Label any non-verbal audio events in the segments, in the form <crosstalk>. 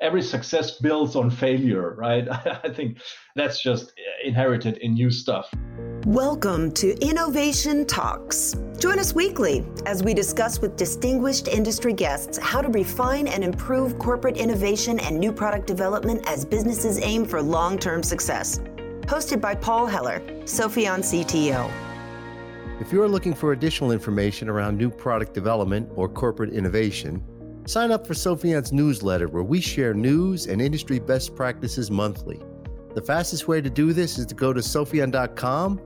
every success builds on failure, right? <laughs> I think that's just inherited in new stuff. Welcome to Innovation Talks. Join us weekly as we discuss with distinguished industry guests how to refine and improve corporate innovation and new product development as businesses aim for long term success. Hosted by Paul Heller, Sopheon CTO. If you're looking for additional information around new product development or corporate innovation, sign up for Sopheon's newsletter where we share news and industry best practices monthly. The fastest way to do this is to go to sopheon.com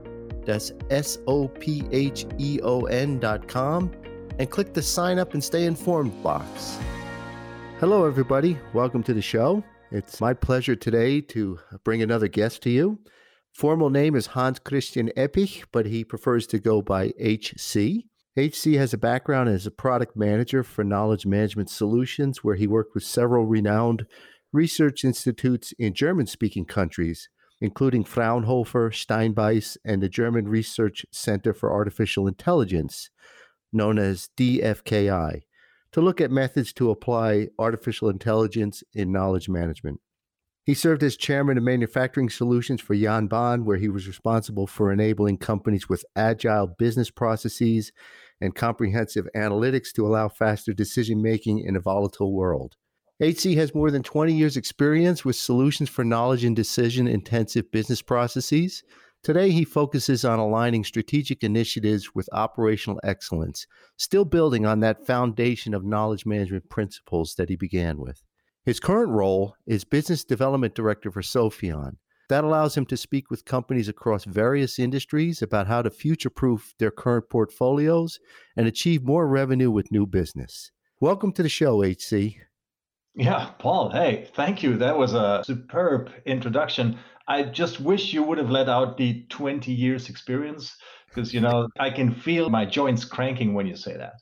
that's S O P H E O N.com and click the sign up and stay informed box. Hello, everybody. Welcome to the show. It's my pleasure today to bring another guest to you. Formal name is Hans Christian Eppich, but he prefers to go by HC. HC has a background as a product manager for knowledge management solutions, where he worked with several renowned research institutes in German speaking countries including Fraunhofer, Steinbeis, and the German Research Center for Artificial Intelligence, known as DFKI, to look at methods to apply artificial intelligence in knowledge management. He served as chairman of manufacturing solutions for Jan Yanban, where he was responsible for enabling companies with agile business processes and comprehensive analytics to allow faster decision making in a volatile world. HC has more than 20 years' experience with solutions for knowledge and decision intensive business processes. Today, he focuses on aligning strategic initiatives with operational excellence, still building on that foundation of knowledge management principles that he began with. His current role is Business Development Director for Sopheon. That allows him to speak with companies across various industries about how to future proof their current portfolios and achieve more revenue with new business. Welcome to the show, HC. Yeah, Paul, hey, thank you. That was a superb introduction. I just wish you would have let out the 20 years experience because, you know, I can feel my joints cranking when you say that.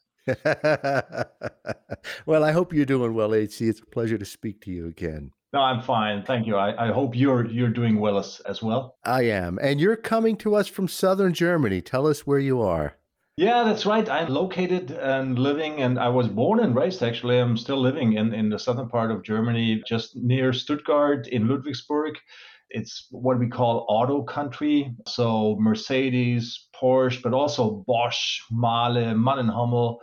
<laughs> well, I hope you're doing well, HC. It's a pleasure to speak to you again. No, I'm fine. Thank you. I, I hope you're you're doing well as, as well. I am. And you're coming to us from southern Germany. Tell us where you are. Yeah, that's right. I'm located and living, and I was born and raised actually. I'm still living in, in the southern part of Germany, just near Stuttgart in Ludwigsburg. It's what we call auto country. So Mercedes, Porsche, but also Bosch, Mahle, Mann+Hummel.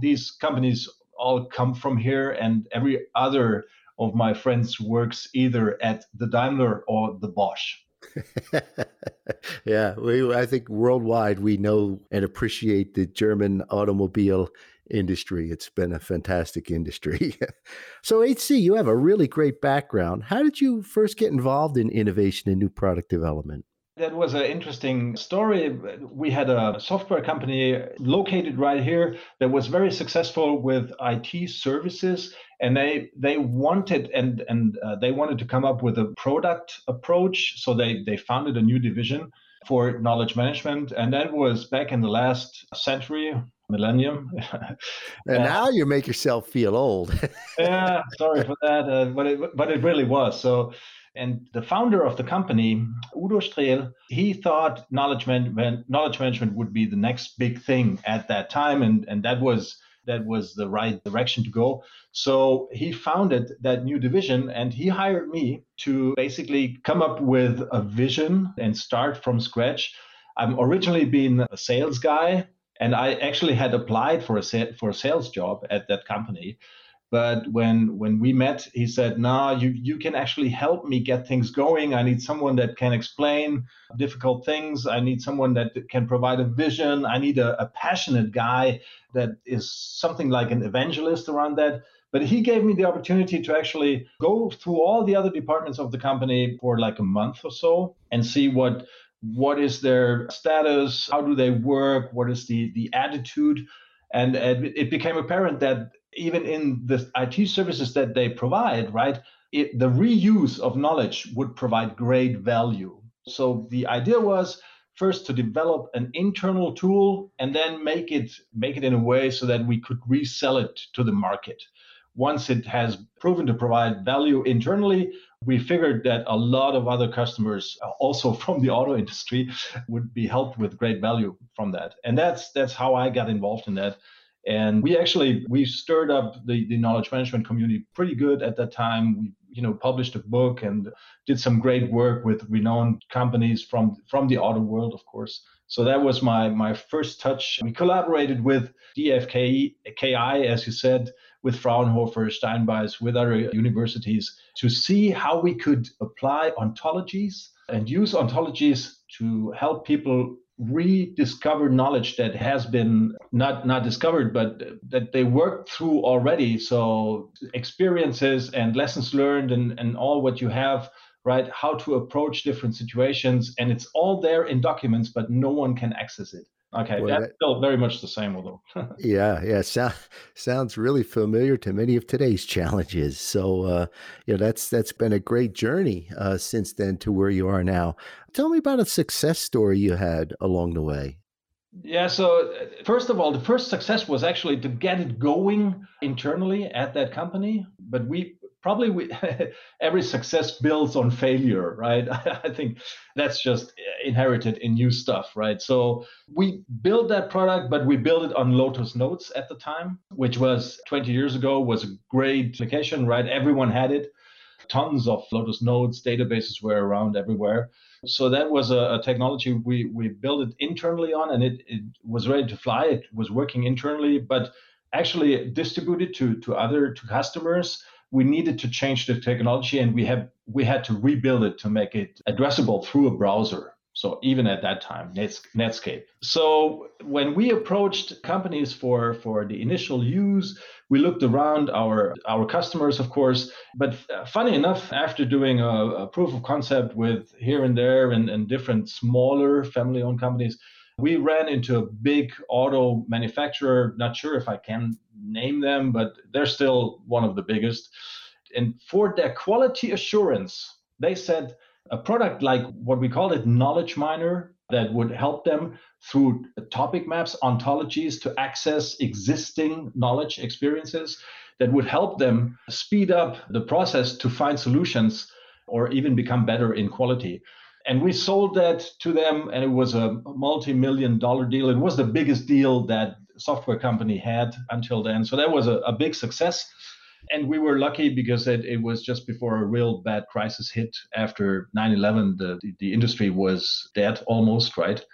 These companies all come from here, and every other of my friends works either at the Daimler or the Bosch. <laughs> yeah, we, I think worldwide we know and appreciate the German automobile industry. It's been a fantastic industry. <laughs> so, HC, you have a really great background. How did you first get involved in innovation and new product development? That was an interesting story. We had a software company located right here that was very successful with IT services, and they they wanted and and uh, they wanted to come up with a product approach. So they they founded a new division for knowledge management, and that was back in the last century, millennium. <laughs> and now you make yourself feel old. <laughs> yeah, sorry for that, uh, but it but it really was so. And the founder of the company, Udo Strehl, he thought knowledge, knowledge management would be the next big thing at that time, and, and that was that was the right direction to go. So he founded that new division and he hired me to basically come up with a vision and start from scratch. I'm originally been a sales guy and I actually had applied for a for a sales job at that company. But when when we met, he said, "No, you you can actually help me get things going. I need someone that can explain difficult things. I need someone that can provide a vision. I need a, a passionate guy that is something like an evangelist around that." But he gave me the opportunity to actually go through all the other departments of the company for like a month or so and see what what is their status, how do they work, what is the the attitude and it became apparent that even in the IT services that they provide, right, it, the reuse of knowledge would provide great value. So the idea was first to develop an internal tool and then make it make it in a way so that we could resell it to the market. Once it has proven to provide value internally, we figured that a lot of other customers, also <laughs> from the auto industry, would be helped with great value from that. And that's that's how I got involved in that And we actually we stirred up the, the knowledge management community pretty good at that time. We you know published a book and did some great work with renowned companies from from the auto world, of course. So that was my my first touch. We collaborated with DFK KI, as you said, with Fraunhofer, Steinbeis, with other universities to see how we could apply ontologies and use ontologies to help people rediscover knowledge that has been not not discovered but that they worked through already. So experiences and lessons learned and, and all what you have right? How to approach different situations. And it's all there in documents but no one can access it Okay, well, that's that, still very much the same, although. <laughs> yeah, yeah, so, sounds really familiar to many of today's challenges. So, uh, you know, that's that's been a great journey uh, since then to where you are now. Tell me about a success story you had along the way. Yeah, so uh, first of all, the first success was actually to get it going internally at that company. But we probably we, <laughs> every success builds on failure, right? <laughs> I think that's just inherited in new stuff, right? So we built that product, but we built it on Lotus Notes at the time, which was 20 years ago, was a great application, right? Everyone had it. Tons of Lotus Notes databases were around everywhere. So that was a, a technology we, we built it internally on, and it, it was ready to fly. It was working internally, but actually distributed to to other to customers we needed to change the technology and we had we had to rebuild it to make it addressable through a browser. So even at that time netscape. So when we approached companies for for the initial use we looked around our our customers of course. But uh, funny enough after doing a, a proof of concept with here and there and, and different smaller family owned companies we ran into a big auto manufacturer, not sure if I can name them, but they're still one of the biggest. And for their quality assurance, they said a product like what we called it knowledge miner that would help them through topic maps, ontologies to access existing knowledge experiences that would help them speed up the process to find solutions or even become better in quality and we sold that to them and it was a multi-million dollar deal. It was the biggest deal that software company had until then. So that was a, a big success. And we were lucky because it, it, was just before a real bad crisis hit after 9-11 the, the, the industry was dead almost right?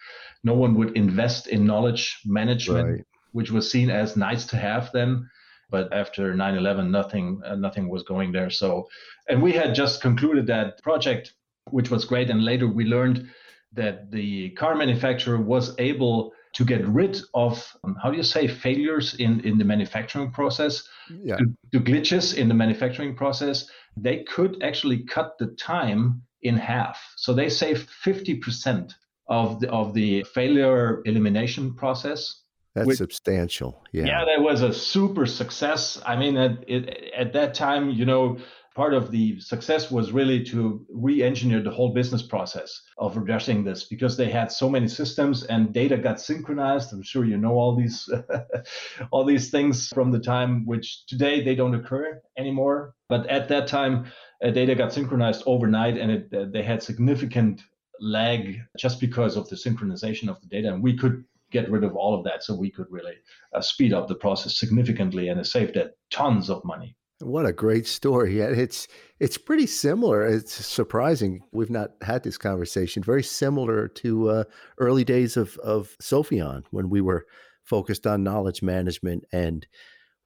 No one would invest in knowledge management right. which was seen as nice to have then. But after 9-11 nothing uh, nothing was going there. So and we had just concluded that project which was great. And later we learned that the car manufacturer was able to get rid of um, how do you say failures in in the manufacturing process? Yeah. to, to, glitches in the manufacturing process. They could actually cut the time in half. So they saved 50% of the of the failure elimination process that's which, substantial. Yeah. Yeah that was a super success. I mean at, it, at that time you know part of the success was really to re-engineer the whole business process of addressing this because they had so many systems and data got synchronized. I'm sure you know all these <laughs> all these things from the time which today they don't occur anymore. But at that time uh, data got synchronized overnight and it, uh, they had significant lag just because of the synchronization of the data. And we could get rid of all of that so we could really uh, speed up the process significantly and it saved tons of money what a great story. It's it's pretty similar. It's surprising. We've not had this conversation. Very similar to uh, early days of of Sopheon when we were focused on knowledge management and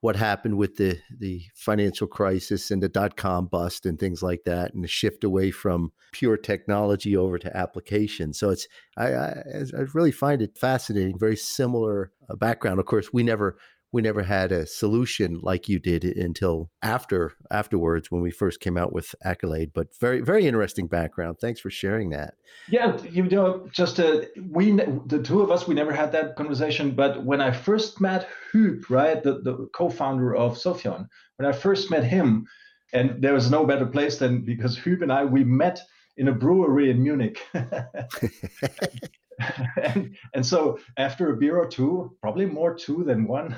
what happened with the the financial crisis and the dot com bust and things like that, and the shift away from pure technology over to application. So it's I I, I really find it fascinating. Very similar uh, background. Of course, we never we never had a solution like you did until after afterwards when we first came out with Accolade. But very very interesting background. Thanks for sharing that. Yeah, you know, just uh, we the two of us we never had that conversation. But when I first met Huub, right, the, the co-founder of Sopheon, when I first met him, and there was no better place than because Huub and I we met in a brewery in Munich. <laughs> <laughs> <laughs> and, and so after a beer or two, probably more two than one,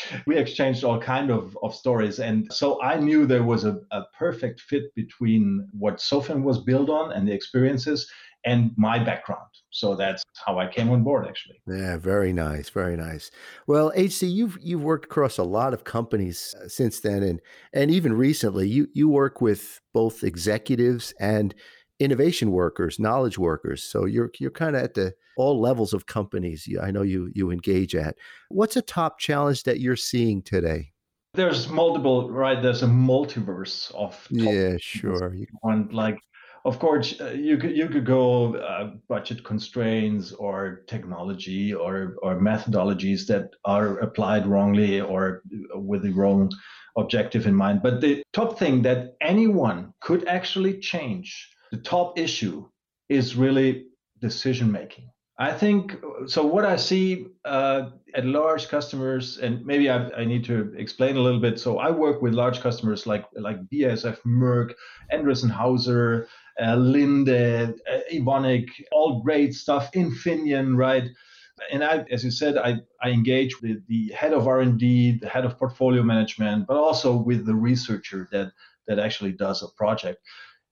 <laughs> we exchanged all kind of, of stories. And so I knew there was a, a perfect fit between what Sopheon was built on and the experiences and my background. So that's how I came on board actually. Yeah, very nice, very nice. Well, HC, you've you've worked across a lot of companies uh, since then and and even recently you you work with both executives and innovation workers, knowledge workers. So you're you're kind of at the all levels of companies. You, I know you you engage at. What's a top challenge that you're seeing today? There's multiple, right? There's a multiverse of yeah, sure. And like, of course, uh, you could you could go uh, budget constraints or technology or or methodologies that are applied wrongly or with the wrong objective in mind. But the top thing that anyone could actually change the top issue is really decision making. I think so. What I see uh, at large customers, and maybe I, I, need to explain a little bit. So I work with large customers like like BASF, Merck, Endress+Hauser, uh, Linde, uh, Evonik, all great stuff. Infineon, right? And I, as you said, I, I engage with the head of R&D, the head of portfolio management, but also with the researcher that that actually does a project.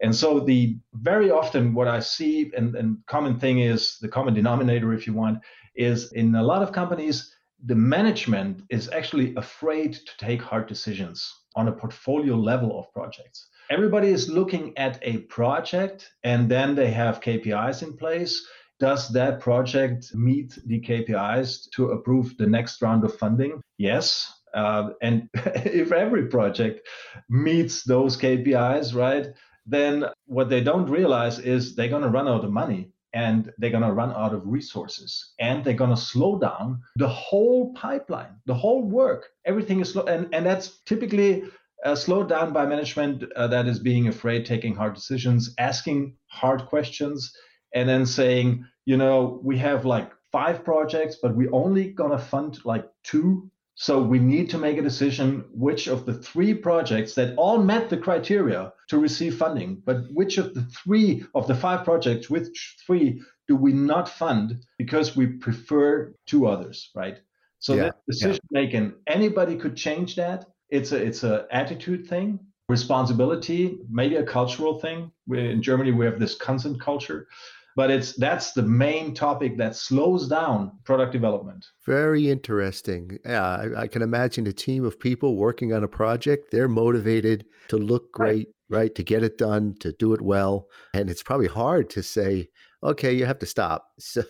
And so the very often what I see and, and common thing is the common denominator, if you want, is in a lot of companies, the management is actually afraid to take hard decisions on a portfolio level of projects. Everybody is looking at a project and then they have KPIs in place. Does that project meet the KPIs to approve the next round of funding? Yes. Uh, and <laughs> if every project meets those KPIs, right, then what they don't realize is they're going to run out of money and they're going to run out of resources and they're going to slow down the whole pipeline the whole work. Everything is slow and, and that's typically uh, slowed down by management uh, that is being afraid taking hard decisions asking hard questions and then saying you know we have like five projects but we're only going to fund like two so we need to make a decision which of the three projects that all met the criteria to receive funding, but which of the three of the five projects, which three do we not fund because we prefer two others, right? So yeah, that decision yeah. making, anybody could change that. It's a it's a attitude thing, responsibility, maybe a cultural thing. We, in Germany, we have this consent culture but it's that's the main topic that slows down product development very interesting yeah I, I, can imagine a team of people working on a project they're motivated to look great right. right to get it done to do it well and it's probably hard to say okay you have to stop <laughs> so,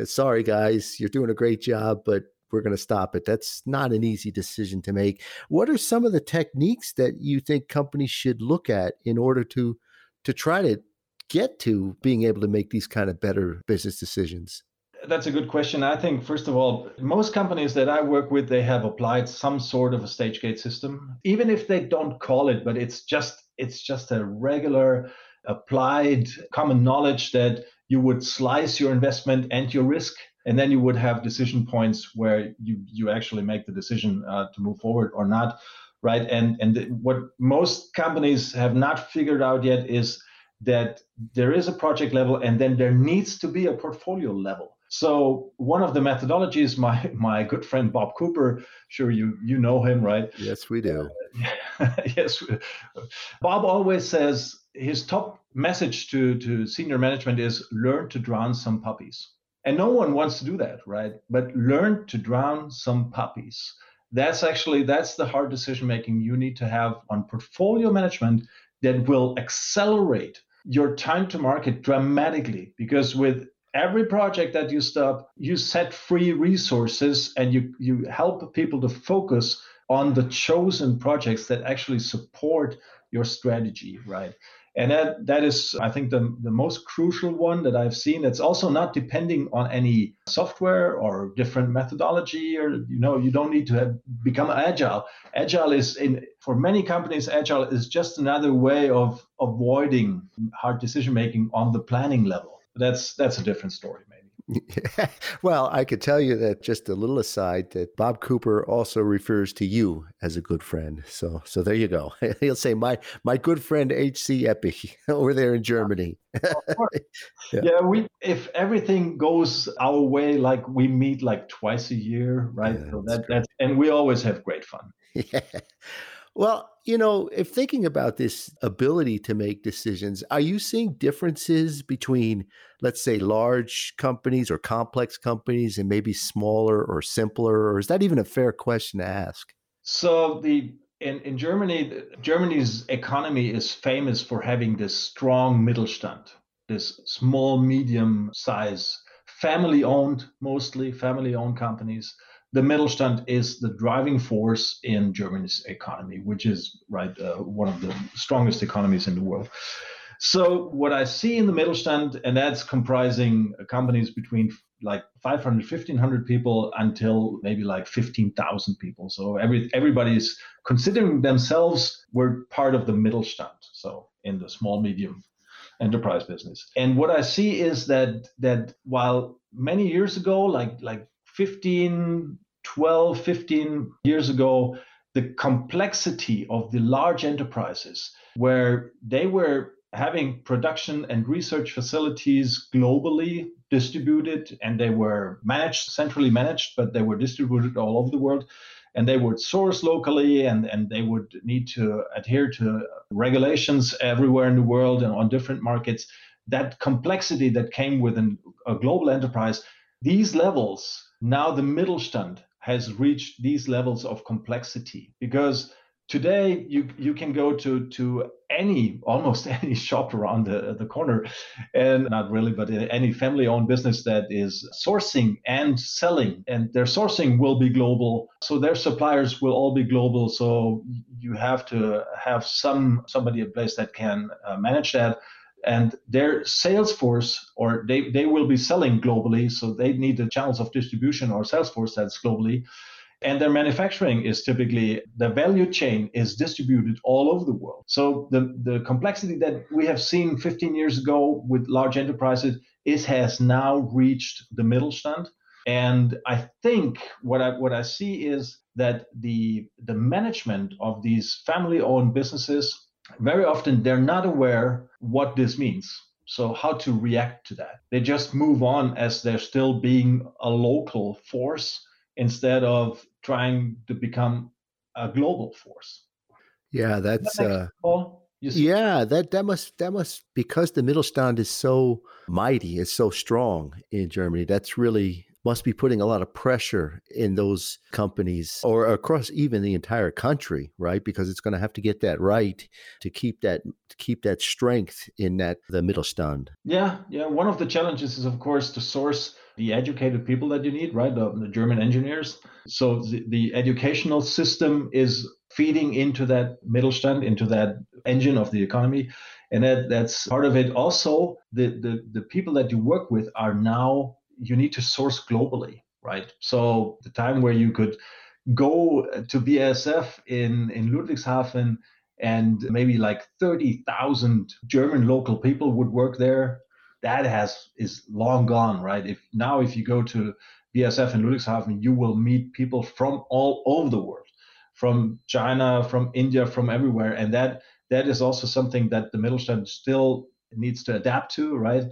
uh, sorry guys you're doing a great job but we're going to stop it. That's not an easy decision to make. What are some of the techniques that you think companies should look at in order to to try to get to being able to make these kind of better business decisions? That's a good question. I think, first of all, most companies that I work with, they have applied some sort of a stage gate system, even if they don't call it, but it's just it's just a regular applied common knowledge that you would slice your investment and your risk and then you would have decision points where you you actually make the decision uh, to move forward or not right and and what most companies have not figured out yet is that there is a project level and then there needs to be a portfolio level. So one of the methodologies, my <laughs> my good friend Bob Cooper, sure you you know him, right? Yes, we do. <laughs> Yes, Bob always says his top message to to senior management is learn to drown some puppies. And no one wants to do that, right? But learn to drown some puppies. That's actually that's the hard decision making you need to have on portfolio management that will accelerate your time to market dramatically because with every project that you stop you set free resources and you you help people to focus on the chosen projects that actually support your strategy right and that that is i think the, the most crucial one that i've seen. It's also not depending on any software or different methodology or you know you don't need to have become agile. Agile is in for many companies agile is just another way of avoiding hard decision making on the planning level. That's that's a different story maybe <laughs> well, I could tell you that just a little aside that Bob Cooper also refers to you as a good friend. So, so there you go. <laughs> He'll say my my good friend H.C. Eppich <laughs> over there in Germany. yeah. yeah. we if everything goes our way, like we meet like twice a year, right? Yeah, so that that's and we always have great fun. Yeah. Well, you know, if thinking about this ability to make decisions, are you seeing differences between, let's say, large companies or complex companies and maybe smaller or simpler? Or is that even a fair question to ask? So the in, in Germany, Germany's economy is famous for having this strong Mittelstand, this small, medium size, family owned, mostly family owned companies the Mittelstand is the driving force in Germany's economy, which is right uh, one of the strongest economies in the world. So what I see in the Mittelstand, and that's comprising companies between like 500, 1500 people until maybe like 15,000 people. So every everybody's considering themselves were part of the Mittelstand. So in the small medium enterprise business. And what I see is that that while many years ago, like like 15, 12, 15 years ago, the complexity of the large enterprises, where they were having production and research facilities globally distributed and they were managed, centrally managed, but they were distributed all over the world. And they would source locally and, and they would need to adhere to regulations everywhere in the world and on different markets. That complexity that came with a global enterprise, these levels now the Mittelstand has reached these levels of complexity because today you you can go to to any almost <laughs> any shop around the, the corner and not really but any family owned business that is sourcing and selling and their sourcing will be global. So their suppliers will all be global. So you have to have some somebody in place that can uh, manage that and their sales force or they, they will be selling globally so they need the channels of distribution or sales force that's globally. And their manufacturing is typically the value chain is distributed all over the world. So the, the complexity that we have seen 15 years ago with large enterprises is has now reached the Mittelstand and i think what i what i see is that the the management of these family owned businesses very often they're not aware what this means. So, how to react to that? They just move on as they're still being a local force instead of trying to become a global force. Yeah, that's that uh, yeah, that that must that must because the Mittelstand is so mighty, it's so strong in Germany. That's really must be putting a lot of pressure in those companies or across even the entire country, right? Because it's going to have to get that right to keep that to keep that strength in that the Mittelstand. Yeah, yeah. One of the challenges is, of course, to source the educated people that you need, right? The, the German engineers. So the, the educational system is feeding into that Mittelstand, into that engine of the economy and that that's part of it also the, the the people that you work with are now you need to source globally, right? So the time where you could go to BASF in, in Ludwigshafen and maybe like 30,000 German local people would work there, that has is long gone, right? If now if you go to BASF in Ludwigshafen, you will meet people from all over the world, from China, from India, from everywhere, and that that is also something that the Mittelstand still needs to adapt to, right?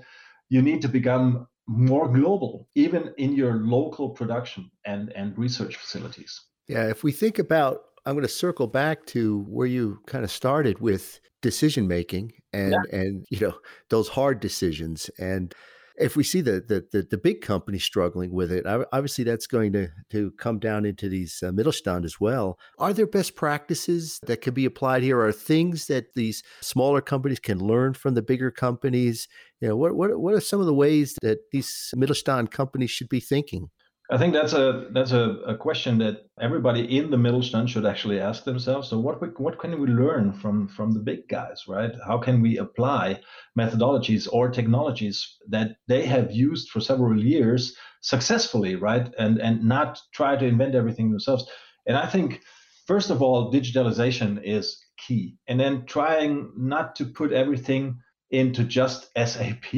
You need to become more global, even in your local production and, and research facilities. Yeah, if we think about, I'm going to circle back to where you kind of started with decision making and yeah. and you know those hard decisions and if we see the, the the, the big companies struggling with it, obviously that's going to to come down into these uh, Mittelstand as well. Are there best practices that can be applied here? Are things that these smaller companies can learn from the bigger companies? You know, what what what are some of the ways that these Mittelstand companies should be thinking? I think that's a that's a, a question that everybody in the Mittelstand should actually ask themselves. So what we, what can we learn from from the big guys, right? How can we apply methodologies or technologies that they have used for several years successfully, right? And and not try to invent everything themselves. And I think first of all, digitalization is key. And then trying not to put everything into just SAP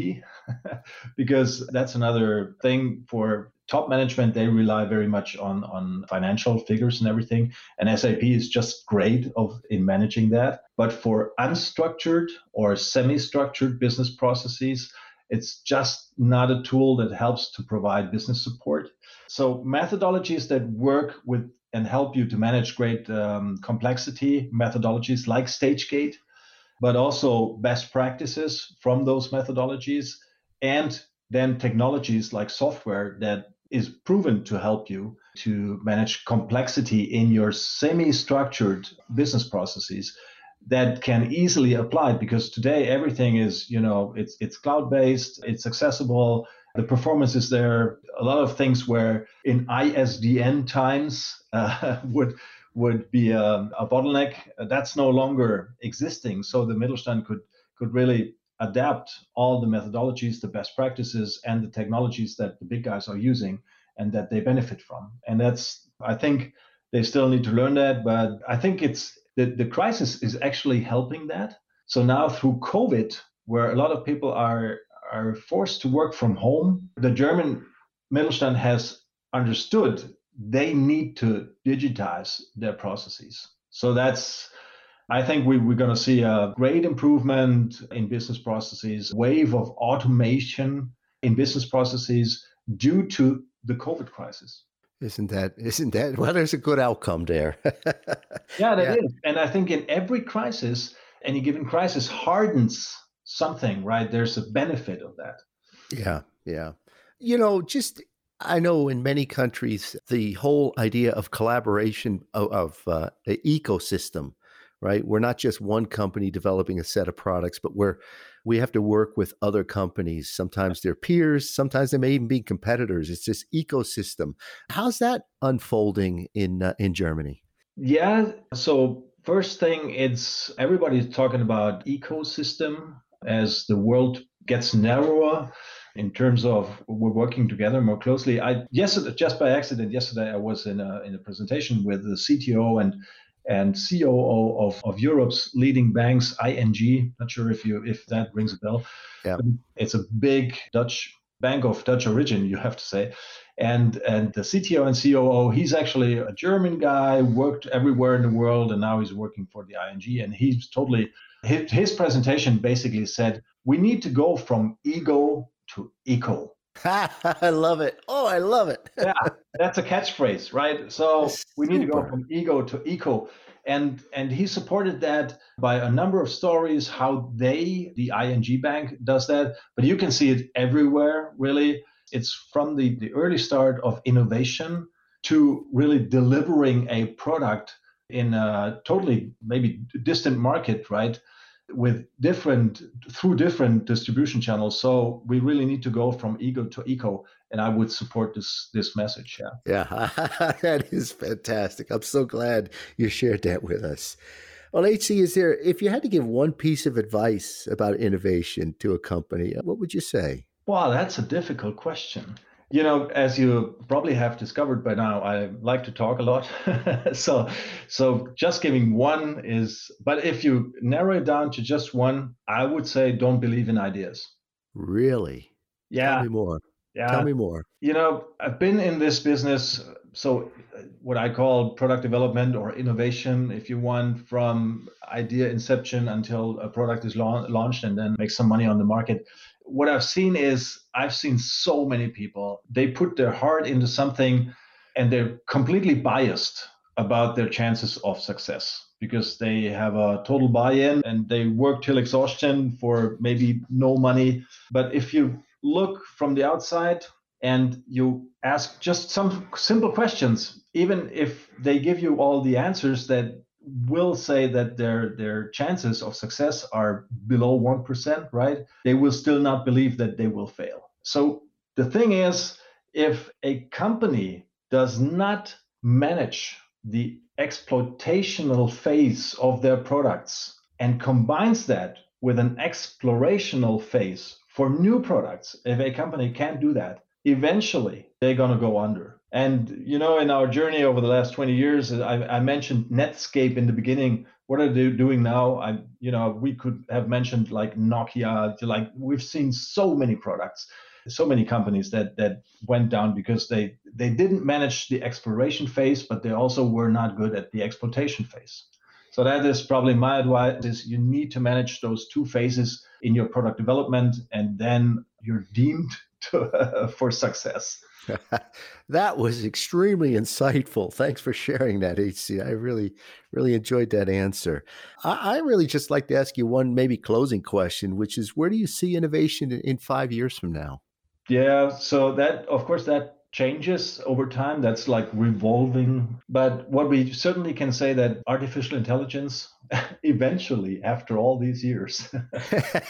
<laughs> because that's another thing for top management they rely very much on on financial figures and everything. And SAP is just great of in managing that. But for unstructured or semi-structured business processes it's just not a tool that helps to provide business support. So methodologies that work with and help you to manage great um, complexity methodologies like StageGate but also best practices from those methodologies and then technologies like software that is proven to help you to manage complexity in your semi-structured business processes that can easily apply because today everything is you know it's it's cloud based it's accessible the performance is there. A lot of things where in isdn times <laughs> uh, would would be a, a bottleneck. That's no longer existing so the mittelstand could could really adapt all the methodologies, the best practices, and the technologies that the big guys are using and that they benefit from. And that's, I think, they still need to learn that. But I think it's the, the crisis is actually helping that. So now through COVID, where a lot of people are are forced to work from home, the German Mittelstand has understood they need to digitize their processes. So that's I think we, we're going to see a great improvement in business processes, wave of automation in business processes due to the COVID crisis. Isn't that isn't that well? There's a good outcome there. <laughs> yeah, that yeah. is, and I think in every crisis, any given crisis hardens something, right? There's a benefit of that. Yeah, yeah. You know, just I know in many countries the whole idea of collaboration of, of uh, ecosystem right? We're not just one company developing a set of products, but we're we have to work with other companies. Sometimes they're peers, sometimes they may even be competitors. It's this ecosystem. How's that unfolding in uh, in Germany? Yeah, so first thing it's everybody's talking about ecosystem as the world gets narrower in terms of we're working together more closely. I yesterday just by accident yesterday I was in a in a presentation with the CTO and and COO of, of Europe's leading banks, ING. Not sure if you if that rings a bell. Yeah. It's a big Dutch bank of Dutch origin, you have to say. And and the CTO and COO, he's actually a German guy, worked everywhere in the world, and now he's working for the ING. And he's totally his, his presentation basically said we need to go from ego to eco. <laughs> I love it. Oh, I love it. <laughs> yeah, that's a catchphrase, right? So we need to go from ego to eco. And and he supported that by a number of stories how they, the ING bank, does that. But you can see it everywhere, really. It's from the, the early start of innovation to really delivering a product in a totally maybe distant market, right? With different through different distribution channels. So we really need to go from ego to eco and i would support this this message yeah. Yeah <laughs> that is fantastic. I'm so glad you shared that with us. Well hc is there if you had to give one piece of advice about innovation to a company what would you say? Wow that's a difficult question you know, as you probably have discovered by now, I like to talk a lot. <laughs> so, so just giving one is, but if you narrow it down to just one, I would say don't believe in ideas. Really? Yeah. Tell me more. Yeah. Tell me more. You know, I've been in this business. So, uh, what I call product development or innovation, if you want, from idea inception until a product is la- launched and then make some money on the market what I've seen is I've seen so many people, they put their heart into something and they're completely biased about their chances of success because they have a total buy in and they work till exhaustion for maybe no money. But if you look from the outside and you ask just some simple questions, even if they give you all the answers that will say that their their chances of success are below 1%, right? They will still not believe that they will fail. So the thing is if a company does not manage the exploitational phase of their products and combines that with an explorational phase for new products, if a company can't do that, eventually they're going to go under and you know, in our journey over the last 20 years, I, I, mentioned Netscape in the beginning what are they doing now? I, you know, we could have mentioned like Nokia. Like we've seen so many products, so many companies that that went down because they they didn't manage the exploration phase, but they also were not good at the exploitation phase. So that is probably my advice: is you need to manage those two phases in your product development, and then you're deemed <laughs> to, uh, for success. <laughs> that was extremely insightful. Thanks for sharing that, HC. I really, really enjoyed that answer. I, I, really just like to ask you one maybe closing question, which is where do you see innovation in, in five years from now? Yeah, so that, of course, that changes over time that's like revolving. But what we certainly can say that artificial intelligence <laughs> eventually after all these years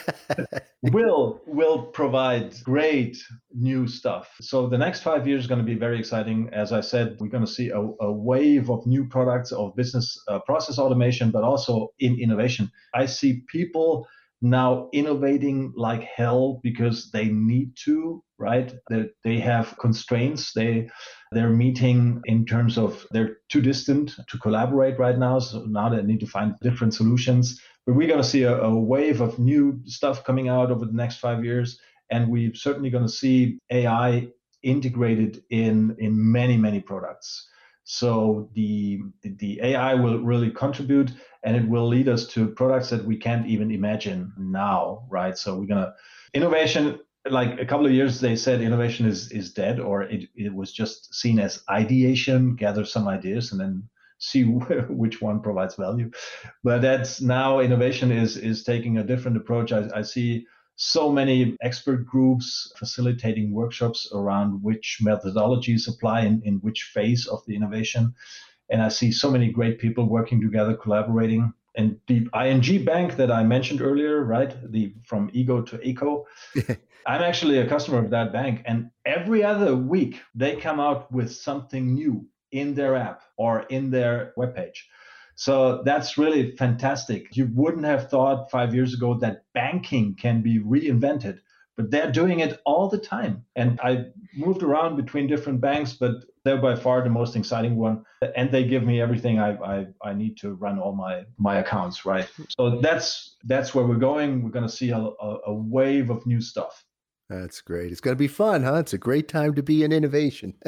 <laughs> will will provide great new stuff. So the next five years is going to be very exciting. As i said we're going to see a, a wave of new products of business uh, process automation but also in innovation. I see people now innovating like hell because they need to right? That they, have constraints. They they're meeting in terms of they're too distant to collaborate right now. So now they need to find different solutions. But we're going to see a, a wave of new stuff coming out over the next five years. And we're certainly going to see ai integrated in in many many products so the the AI will really contribute, and it will lead us to products that we can't even imagine now, right? So we're gonna innovation. Like a couple of years, they said innovation is is dead, or it, it was just seen as ideation, gather some ideas, and then see <laughs> which one provides value. But that's now innovation is is taking a different approach. I, I see so many expert groups facilitating workshops around which methodologies apply in, in which phase of the innovation. And I see so many great people working together, collaborating. And the ING bank that I mentioned earlier, right? The from ego to eco. <laughs> I'm actually a customer of that bank. And every other week they come out with something new in their app or in their webpage. So that's really fantastic. You wouldn't have thought five years ago that banking can be reinvented, but they're doing it all the time. And I moved around between different banks, but they're by far the most exciting one. And they give me everything I, I, I need to run all my, my accounts, right? So that's that's where we're going. We're going to see a, a, a wave of new stuff. That's great. It's going to be fun, huh? It's a great time to be in innovation. <laughs>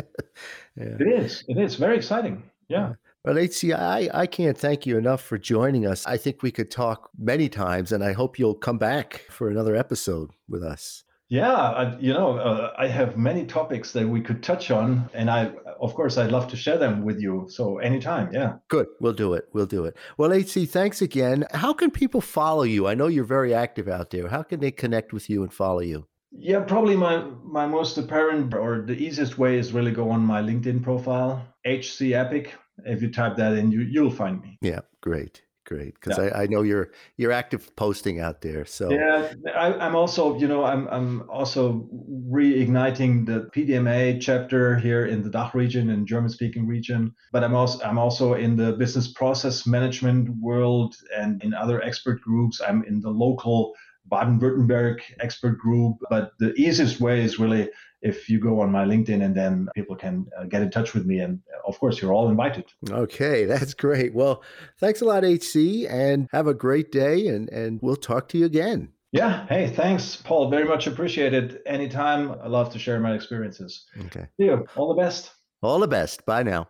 yeah. It is. It is very exciting. Yeah. Well, HCI, I can't thank you enough for joining us. I think we could talk many times, and I hope you'll come back for another episode with us. Yeah, I, you know, uh, I have many topics that we could touch on, and I, of course, I'd love to share them with you. So anytime, yeah. Good, we'll do it. We'll do it. Well, HC, thanks again. How can people follow you? I know you're very active out there. How can they connect with you and follow you? Yeah, probably my my most apparent or the easiest way is really go on my LinkedIn profile, HC Eppich if you type that in, you you'll find me. Yeah, great, great. Because yeah. I, I know you're you're active posting out there. So yeah, I, am also you know I'm I'm also reigniting the PDMA chapter here in the DACH region and German speaking region. But I'm also I'm also in the business process management world and in other expert groups. I'm in the local Baden-Württemberg expert group. But the easiest way is really if you go on my LinkedIn and then people can uh, get in touch with me. And uh, of course, you're all invited. Okay, <laughs> that's great. Well, thanks a lot, HC, and have a great day. And, and we'll talk to you again. Yeah. Hey, thanks, Paul. Very much appreciated. Anytime. I love to share my experiences. Okay. See you. All the best. All the best. Bye now.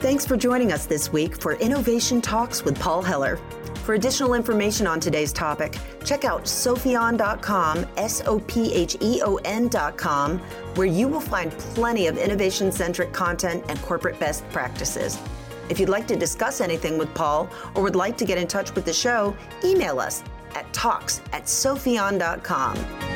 Thanks for joining us this week for Innovation Talks with Paul Heller. For additional information on today's topic, check out sopheon.com, S O P H E O N.com, where you will find plenty of innovation centric content and corporate best practices. If you'd like to discuss anything with Paul or would like to get in touch with the show, email us at talks at sopheon.com.